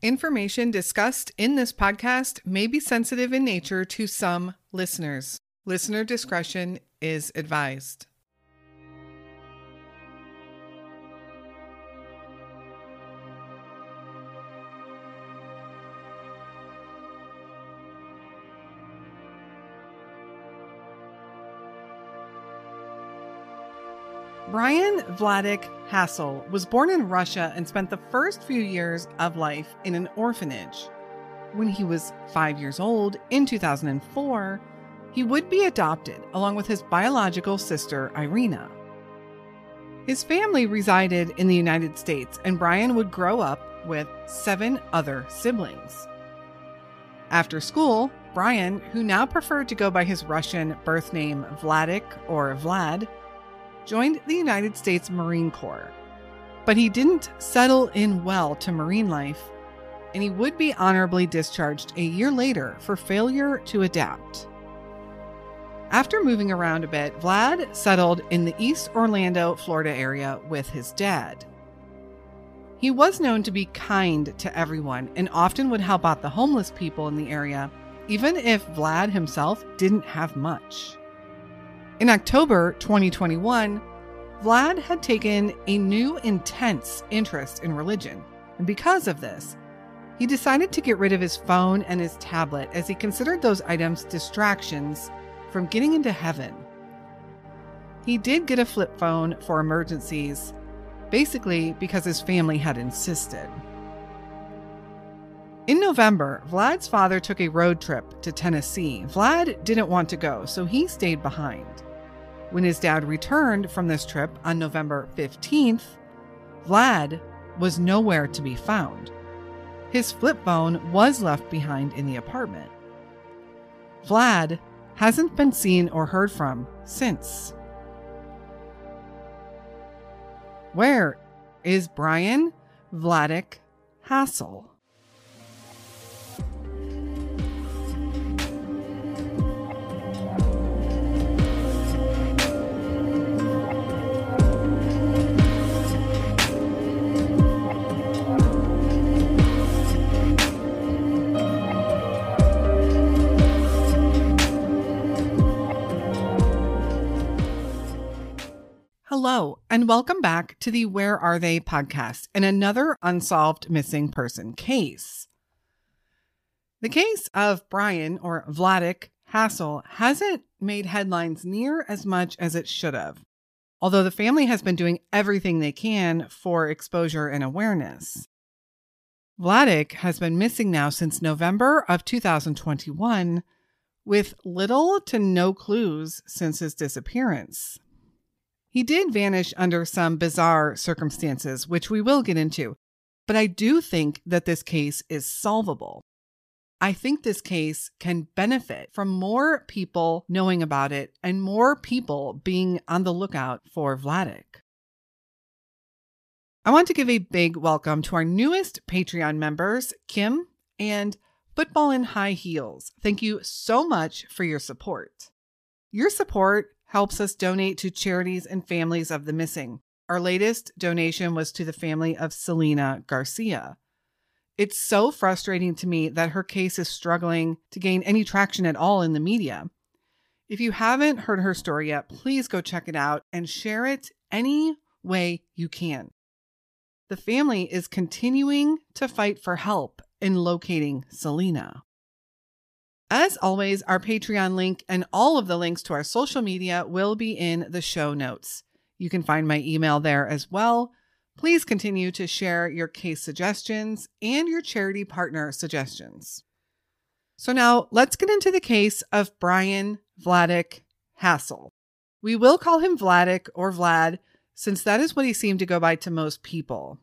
Information discussed in this podcast may be sensitive in nature to some listeners. Listener discretion is advised. Bryan Vladek Hasel was born in Russia and spent the first few years of life in an orphanage. When he was five years old in 2004, he would be adopted along with his biological sister, Irina. His family resided in the United States, and Bryan would grow up with seven other siblings. After school, Bryan, who now preferred to go by his Russian birth name Vladek or Vlad, joined the United States Marine Corps. But he didn't settle in well to Marine life, and he would be honorably discharged a year later for failure to adapt. After moving around a bit, Vlad settled in the East Orlando, Florida area with his dad. He was known to be kind to everyone and often would help out the homeless people in the area, even if Vlad himself didn't have much. In October 2021, Vlad had taken a new intense interest in religion, and because of this, he decided to get rid of his phone and his tablet as he considered those items distractions from getting into heaven. He did get a flip phone for emergencies, basically because his family had insisted. In November, Vlad's father took a road trip to Tennessee. Vlad didn't want to go, so he stayed behind. When his dad returned from this trip on November 15th, Vlad was nowhere to be found. His flip phone was left behind in the apartment. Vlad hasn't been seen or heard from since. Where is Bryan Vladek Hasel? Hello, and welcome back to the Where Are They podcast and another unsolved missing person case. The case of Bryan or Vladek Hasel hasn't made headlines near as much as it should have, although the family has been doing everything they can for exposure and awareness. Vladek has been missing now since November of 2021, with little to no clues since his disappearance. He did vanish under some bizarre circumstances, which we will get into, but I do think that this case is solvable. I think this case can benefit from more people knowing about it and more people being on the lookout for Vladek. I want to give a big welcome to our newest Patreon members, Kim and Football in High Heels. Thank you so much for your support. Your support helps us donate to charities and families of the missing. Our latest donation was to the family of Selena Garcia. It's so frustrating to me that her case is struggling to gain any traction at all in the media. If you haven't heard her story yet, please go check it out and share it any way you can. The family is continuing to fight for help in locating Selena. As always, our Patreon link and all of the links to our social media will be in the show notes. You can find my email there as well. Please continue to share your case suggestions and your charity partner suggestions. So now let's get into the case of Bryan Vladek Hasel. We will call him Vladek or Vlad since that is what he seemed to go by to most people.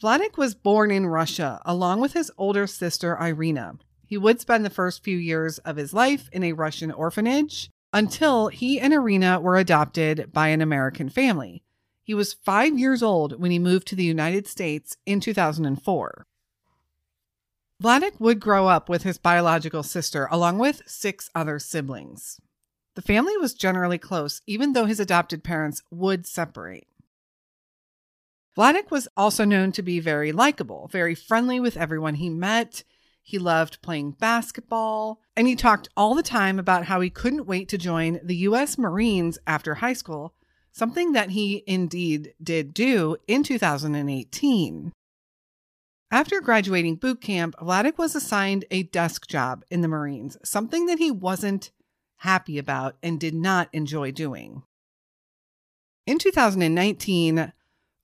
Vladek was born in Russia along with his older sister Irina. He would spend the first few years of his life in a Russian orphanage until he and Irina were adopted by an American family. He was five years old when he moved to the United States in 2004. Vladek would grow up with his biological sister along with six other siblings. The family was generally close, even though his adopted parents would separate. Vladek was also known to be very likable, very friendly with everyone he met. He loved playing basketball, and he talked all the time about how he couldn't wait to join the U.S. Marines after high school, something that he indeed did do in 2018. After graduating boot camp, Vladek was assigned a desk job in the Marines, something that he wasn't happy about and did not enjoy doing. In 2019,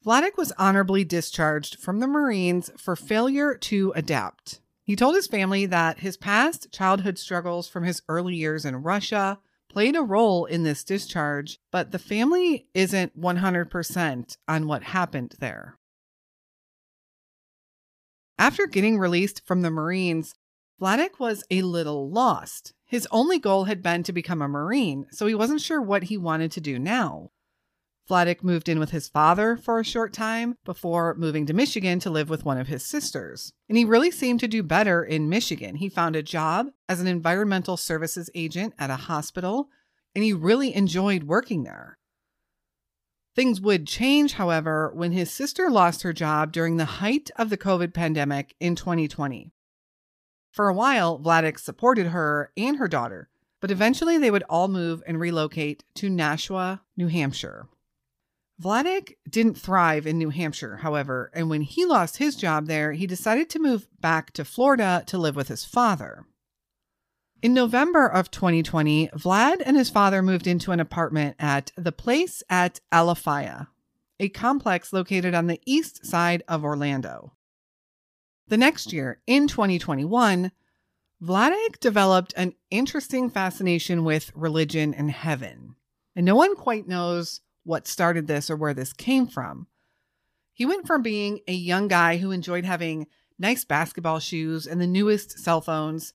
Vladek was honorably discharged from the Marines for failure to adapt. He told his family that his past childhood struggles from his early years in Russia played a role in this discharge, but the family isn't 100% on what happened there. After getting released from the Marines, Vladek was a little lost. His only goal had been to become a Marine, so he wasn't sure what he wanted to do now. Vladek moved in with his father for a short time before moving to Michigan to live with one of his sisters. And he really seemed to do better in Michigan. He found a job as an environmental services agent at a hospital, and he really enjoyed working there. Things would change, however, when his sister lost her job during the height of the COVID pandemic in 2020. For a while, Vladek supported her and her daughter, but eventually they would all move and relocate to Nashua, New Hampshire. Vladek didn't thrive in New Hampshire, however, and when he lost his job there, he decided to move back to Florida to live with his father. In November of 2020, Vlad and his father moved into an apartment at the Place at Alafaya, a complex located on the east side of Orlando. The next year, in 2021, Vladek developed an interesting fascination with religion and heaven. And no one quite knows what started this or where this came from. He went from being a young guy who enjoyed having nice basketball shoes and the newest cell phones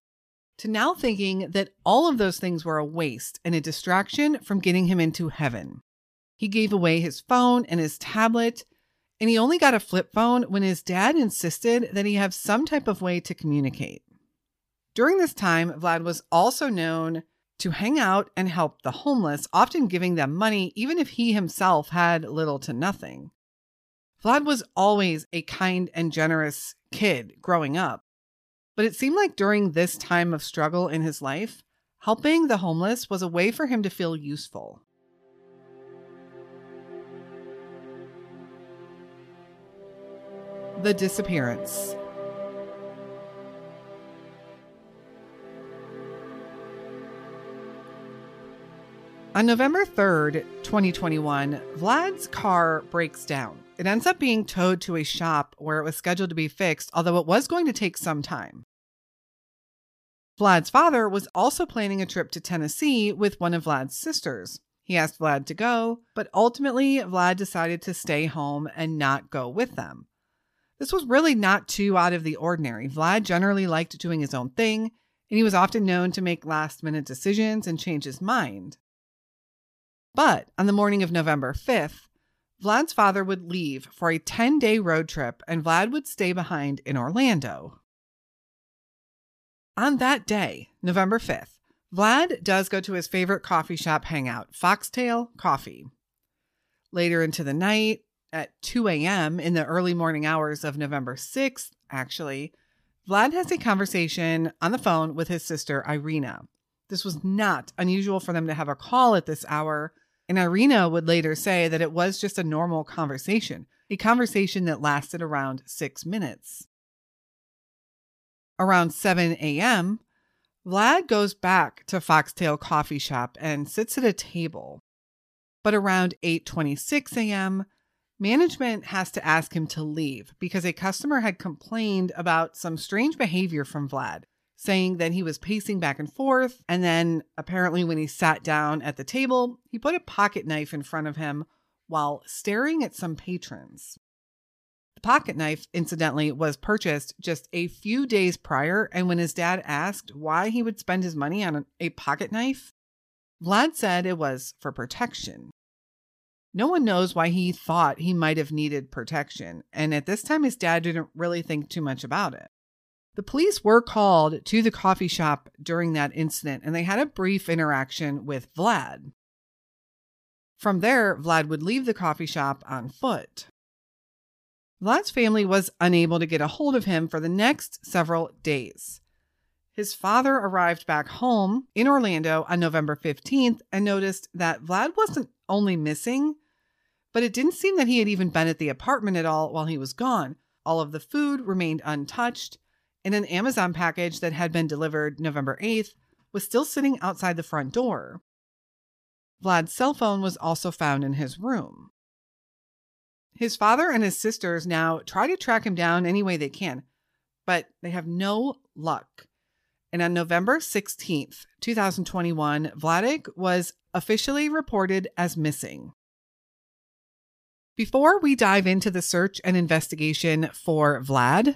to now thinking that all of those things were a waste and a distraction from getting him into heaven. He gave away his phone and his tablet, and he only got a flip phone when his dad insisted that he have some type of way to communicate. During this time, Vlad was also known to hang out and help the homeless, often giving them money even if he himself had little to nothing. Vlad was always a kind and generous kid growing up, but it seemed like during this time of struggle in his life, helping the homeless was a way for him to feel useful. The disappearance. On November 3rd, 2021, Vlad's car breaks down. It ends up being towed to a shop where it was scheduled to be fixed, although it was going to take some time. Vlad's father was also planning a trip to Tennessee with one of Vlad's sisters. He asked Vlad to go, but ultimately, Vlad decided to stay home and not go with them. This was really not too out of the ordinary. Vlad generally liked doing his own thing, and he was often known to make last minute decisions and change his mind. But on the morning of November 5th, Vlad's father would leave for a 10 day road trip and Vlad would stay behind in Orlando. On that day, November 5th, Vlad does go to his favorite coffee shop hangout, Foxtail Coffee. Later into the night, at 2 a.m., in the early morning hours of November 6th, actually, Vlad has a conversation on the phone with his sister, Irina. This was not unusual for them to have a call at this hour, and Irina would later say that it was just a normal conversation, a conversation that lasted around six minutes. Around 7 a.m., Vlad goes back to Foxtail Coffee Shop and sits at a table. But around 8:26 a.m., management has to ask him to leave because a customer had complained about some strange behavior from Vlad saying that he was pacing back and forth. And then apparently, when he sat down at the table, he put a pocket knife in front of him while staring at some patrons. The pocket knife, incidentally, was purchased just a few days prior. And when his dad asked why he would spend his money on a pocket knife, Vlad said it was for protection. No one knows why he thought he might have needed protection. And at this time, his dad didn't really think too much about it. The police were called to the coffee shop during that incident and they had a brief interaction with Vlad. From there, Vlad would leave the coffee shop on foot. Vlad's family was unable to get a hold of him for the next several days. His father arrived back home in Orlando on November 15th and noticed that Vlad wasn't only missing, but it didn't seem that he had even been at the apartment at all while he was gone. All of the food remained untouched, and an Amazon package that had been delivered November 8th was still sitting outside the front door. Vlad's cell phone was also found in his room. His father and his sisters now try to track him down any way they can, but they have no luck. And on November 16th, 2021, Vladek was officially reported as missing. Before we dive into the search and investigation for Vlad,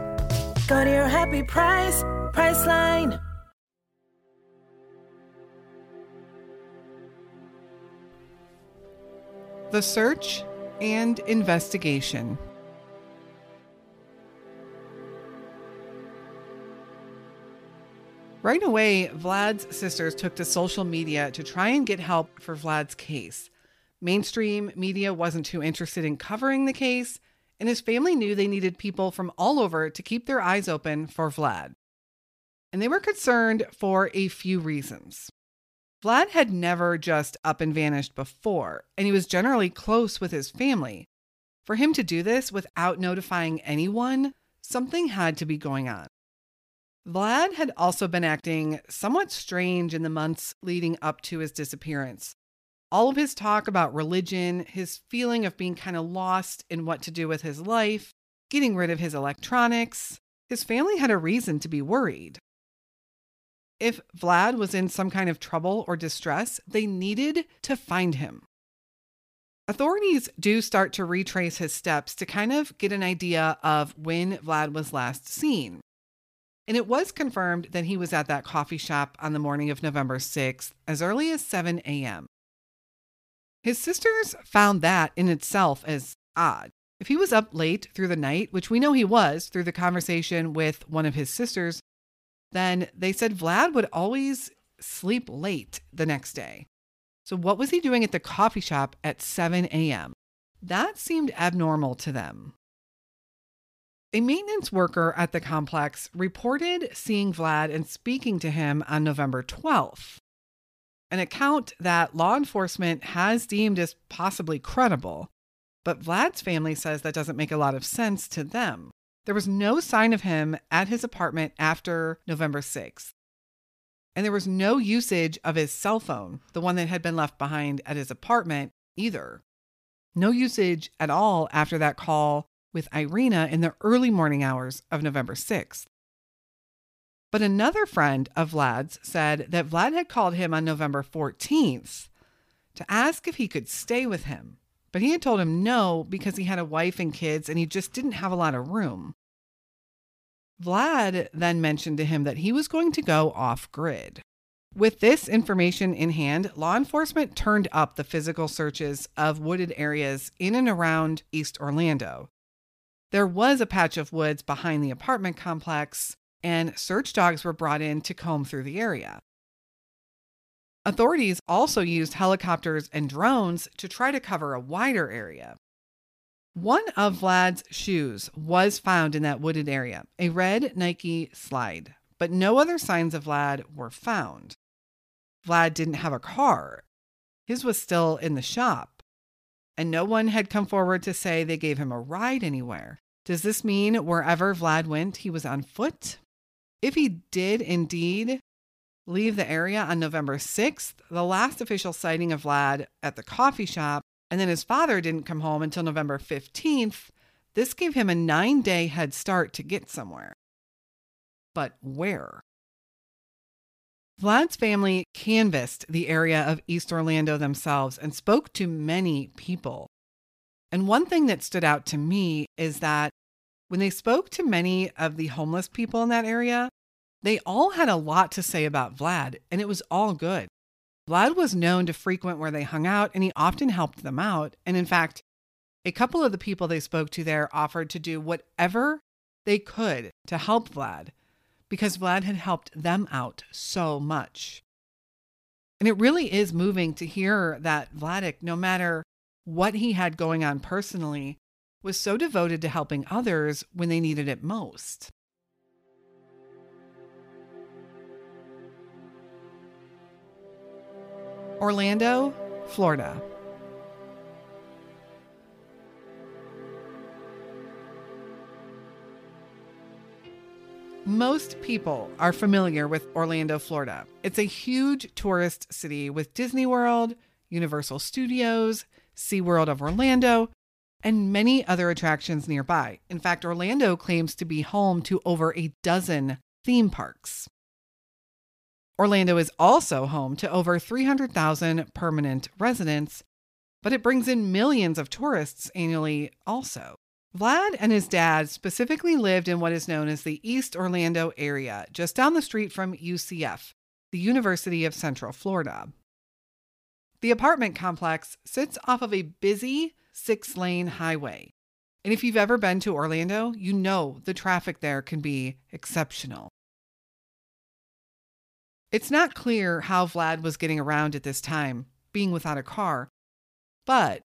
Go to your happy price. The search and investigation. Right away, Vlad's sisters took to social media to try and get help for Vlad's case. Mainstream media wasn't too interested in covering the case, and his family knew they needed people from all over to keep their eyes open for Vlad. And they were concerned for a few reasons. Vlad had never just up and vanished before, and he was generally close with his family. For him to do this without notifying anyone, something had to be going on. Vlad had also been acting somewhat strange in the months leading up to his disappearance. All of his talk about religion, his feeling of being kind of lost in what to do with his life, getting rid of his electronics, his family had a reason to be worried. If Vlad was in some kind of trouble or distress, they needed to find him. Authorities do start to retrace his steps to kind of get an idea of when Vlad was last seen. And it was confirmed that he was at that coffee shop on the morning of November 6th, as early as 7 a.m. His sisters found that in itself as odd. If he was up late through the night, which we know he was through the conversation with one of his sisters, then they said Vlad would always sleep late the next day. So, what was he doing at the coffee shop at 7 a.m.? That seemed abnormal to them. A maintenance worker at the complex reported seeing Vlad and speaking to him on November 12th, an account that law enforcement has deemed as possibly credible. But Vlad's family says that doesn't make a lot of sense to them. There was no sign of him at his apartment after November 6th. And there was no usage of his cell phone, the one that had been left behind at his apartment, either. No usage at all after that call with Irina in the early morning hours of November 6th. But another friend of Vlad's said that Vlad had called him on November 14th to ask if he could stay with him. But he had told him no because he had a wife and kids and he just didn't have a lot of room. Vlad then mentioned to him that he was going to go off grid. With this information in hand, law enforcement turned up the physical searches of wooded areas in and around East Orlando. There was a patch of woods behind the apartment complex, and search dogs were brought in to comb through the area. Authorities also used helicopters and drones to try to cover a wider area. One of Vlad's shoes was found in that wooded area, a red Nike slide, but no other signs of Vlad were found. Vlad didn't have a car. His was still in the shop, and no one had come forward to say they gave him a ride anywhere. Does this mean wherever Vlad went, he was on foot? If he did indeed leave the area on November 6th, the last official sighting of Vlad at the coffee shop, and then his father didn't come home until November 15th. This gave him a nine day head start to get somewhere. But where? Vlad's family canvassed the area of East Orlando themselves and spoke to many people. And one thing that stood out to me is that When they spoke to many of the homeless people in that area, they all had a lot to say about Vlad, and it was all good. Vlad was known to frequent where they hung out, and he often helped them out. And in fact, a couple of the people they spoke to there offered to do whatever they could to help Vlad because Vlad had helped them out so much. And it really is moving to hear that Vladek, no matter what he had going on personally, was so devoted to helping others when they needed it most. Orlando, Florida. Most people are familiar with Orlando, Florida. It's a huge tourist city with Disney World, Universal Studios, SeaWorld of Orlando, and many other attractions nearby. In fact, Orlando claims to be home to over a dozen theme parks. Orlando is also home to over 300,000 permanent residents, but it brings in millions of tourists annually also. Vlad and his dad specifically lived in what is known as the East Orlando area, just down the street from UCF, the University of Central Florida. The apartment complex sits off of a busy six lane highway. And if you've ever been to Orlando, you know the traffic there can be exceptional. It's not clear how Vlad was getting around at this time, being without a car, but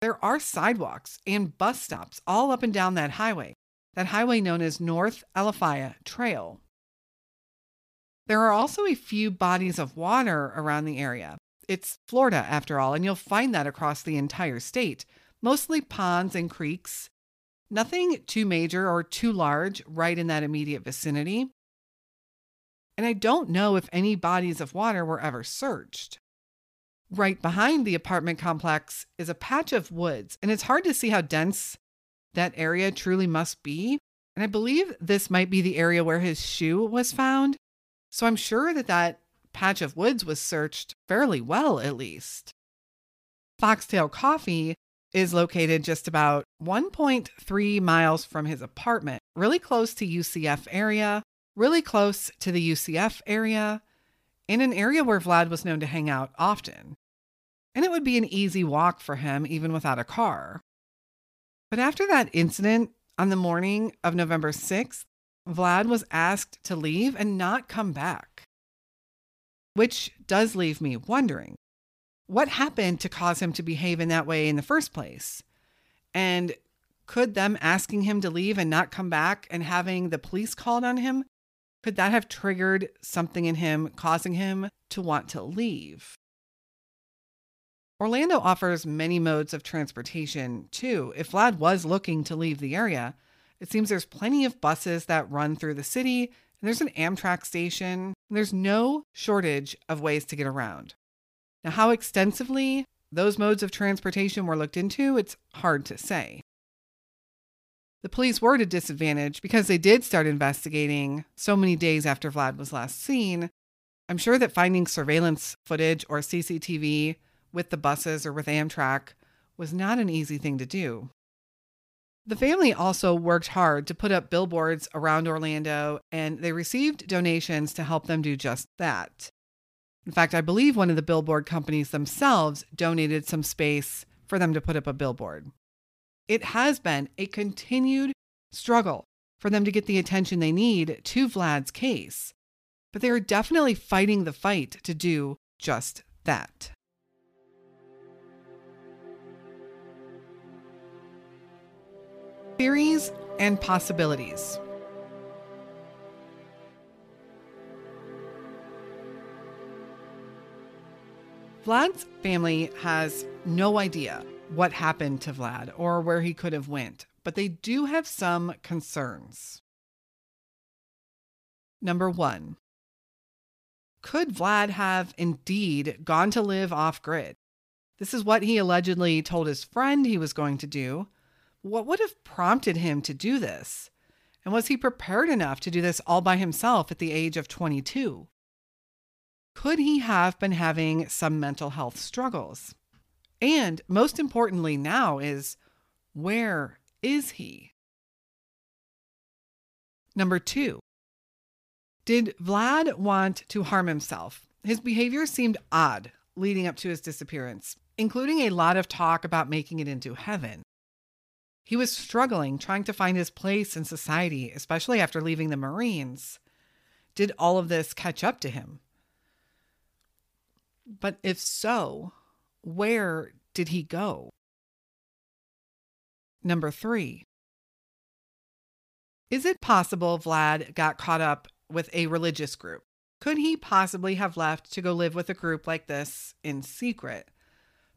there are sidewalks and bus stops all up and down that highway, that highway known as North Alafaya Trail. There are also a few bodies of water around the area. It's Florida, after all, and you'll find that across the entire state mostly ponds and creeks. Nothing too major or too large right in that immediate vicinity. And I don't know if any bodies of water were ever searched. Right behind the apartment complex is a patch of woods, and it's hard to see how dense that area truly must be. And I believe this might be the area where his shoe was found. So I'm sure that that patch of woods was searched fairly well, at least. Foxtail Coffee is located just about 1.3 miles from his apartment, really close to UCF area, really close to the UCF area, in an area where Vlad was known to hang out often. And it would be an easy walk for him, even without a car. But after that incident on the morning of November 6th, Vlad was asked to leave and not come back. Which does leave me wondering what happened to cause him to behave in that way in the first place? And could them asking him to leave and not come back and having the police called on him, could that have triggered something in him, causing him to want to leave? Orlando offers many modes of transportation too. If Vlad was looking to leave the area, it seems there's plenty of buses that run through the city, and there's an Amtrak station, and there's no shortage of ways to get around. Now, how extensively those modes of transportation were looked into, it's hard to say. The police were at a disadvantage because they did start investigating so many days after Vlad was last seen. I'm sure that finding surveillance footage or CCTV with the buses or with Amtrak was not an easy thing to do. The family also worked hard to put up billboards around Orlando, and they received donations to help them do just that. In fact, I believe one of the billboard companies themselves donated some space for them to put up a billboard. It has been a continued struggle for them to get the attention they need to Vlad's case, but they are definitely fighting the fight to do just that. Theories and possibilities. Vlad's family has no idea what happened to Vlad or where he could have went, but they do have some concerns. Number 1. Could Vlad have indeed gone to live off grid? This is what he allegedly told his friend he was going to do. What would have prompted him to do this? And was he prepared enough to do this all by himself at the age of 22? Could he have been having some mental health struggles? And most importantly, now is where is he? Number two, did Vlad want to harm himself? His behavior seemed odd leading up to his disappearance, including a lot of talk about making it into heaven. He was struggling trying to find his place in society, especially after leaving the Marines. Did all of this catch up to him? But if so, where did he go? Number three. Is it possible Vlad got caught up with a religious group? Could he possibly have left to go live with a group like this in secret?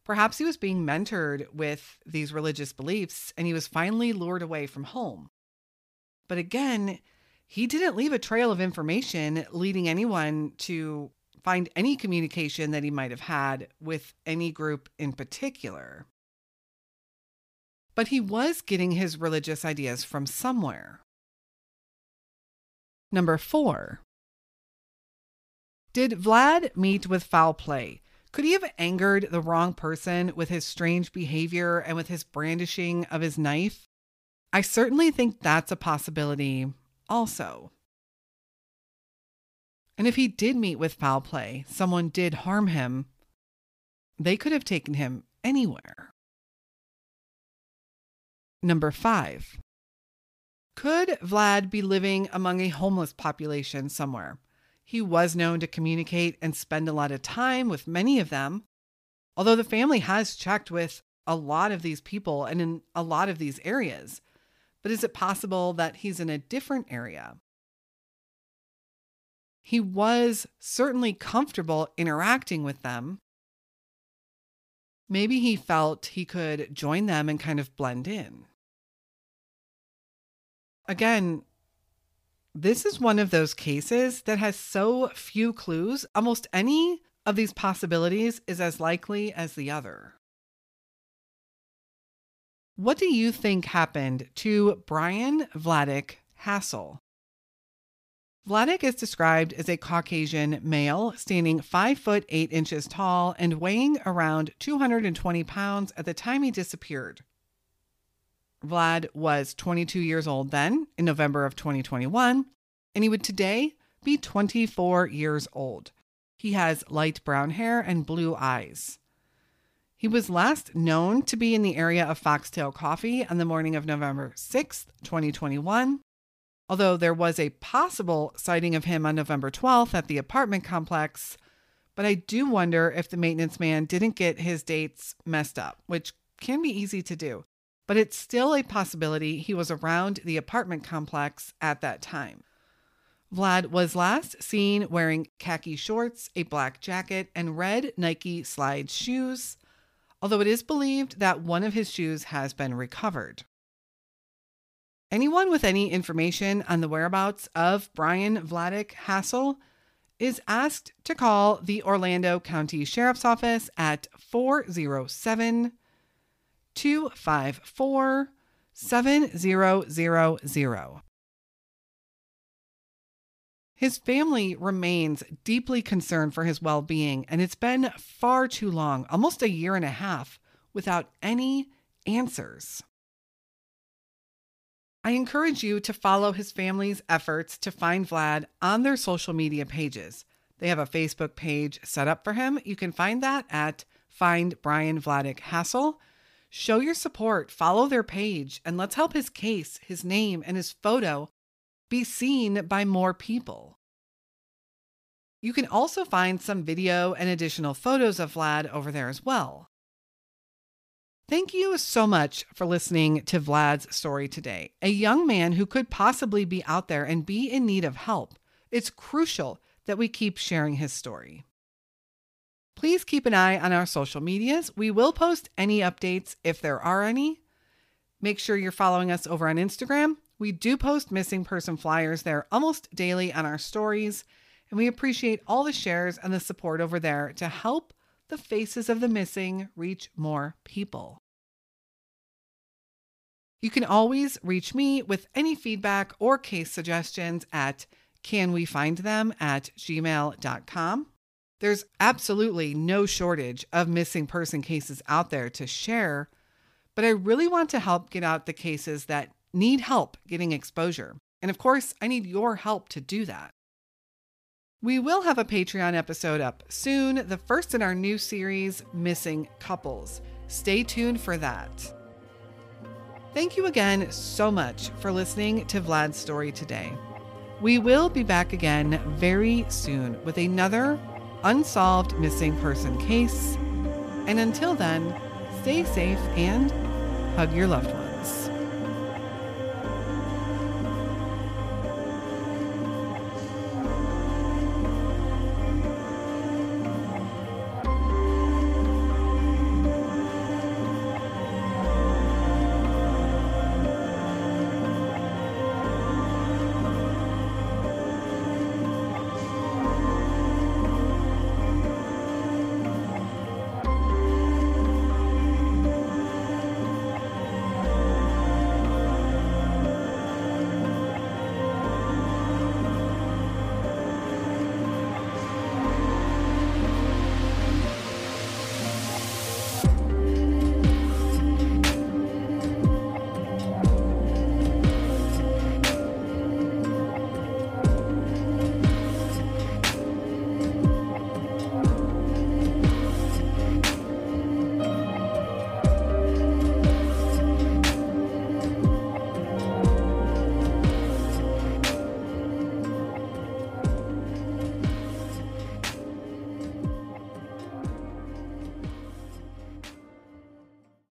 Perhaps he was being mentored with these religious beliefs and he was finally lured away from home. But again, he didn't leave a trail of information leading anyone to find any communication that he might have had with any group in particular. But he was getting his religious ideas from somewhere. Number four. Did Vlad meet with foul play? Could he have angered the wrong person with his strange behavior and with his brandishing of his knife? I certainly think that's a possibility also. And if he did meet with foul play, someone did harm him, they could have taken him anywhere. Number five. Could Vlad be living among a homeless population somewhere? He was known to communicate and spend a lot of time with many of them, although the family has checked with a lot of these people and in a lot of these areas. But is it possible that he's in a different area? He was certainly comfortable interacting with them. Maybe he felt he could join them and kind of blend in. Again, this is one of those cases that has so few clues. Almost any of these possibilities is as likely as the other. What do you think happened to Bryan Vladek Hasel? Vladek is described as a Caucasian male, standing 5 foot 8 inches tall and weighing around 220 pounds at the time he disappeared. Vlad was 22 years old then, in November of 2021, and he would today be 24 years old. He has light brown hair and blue eyes. He was last known to be in the area of Foxtail Coffee on the morning of November 6th, 2021, although there was a possible sighting of him on November 12th at the apartment complex. But I do wonder if the maintenance man didn't get his dates messed up, which can be easy to do but it's still a possibility he was around the apartment complex at that time. Vlad was last seen wearing khaki shorts, a black jacket, and red Nike slide shoes, although it is believed that one of his shoes has been recovered. Anyone with any information on the whereabouts of Bryan Vladek Hasel is asked to call the Orlando County Sheriff's Office at 407 254 7000. His family remains deeply concerned for his well being, and it's been far too long almost a year and a half without any answers. I encourage you to follow his family's efforts to find Vlad on their social media pages. They have a Facebook page set up for him. You can find that at Find Bryan Vladek Hasel. Show your support, follow their page, and let's help his case, his name, and his photo be seen by more people. You can also find some video and additional photos of Vlad over there as well. Thank you so much for listening to Vlad's story today. A young man who could possibly be out there and be in need of help. It's crucial that we keep sharing his story. Please keep an eye on our social medias. We will post any updates if there are any. Make sure you're following us over on Instagram. We do post missing person flyers there almost daily on our stories, and we appreciate all the shares and the support over there to help the faces of the missing reach more people. You can always reach me with any feedback or case suggestions at canwefindthem at gmail.com. There's absolutely no shortage of missing person cases out there to share, but I really want to help get out the cases that need help getting exposure. And of course, I need your help to do that. We will have a Patreon episode up soon, the first in our new series, Missing Couples. Stay tuned for that. Thank you again so much for listening to Vlad's story today. We will be back again very soon with another unsolved missing person case. And until then, stay safe and hug your loved ones.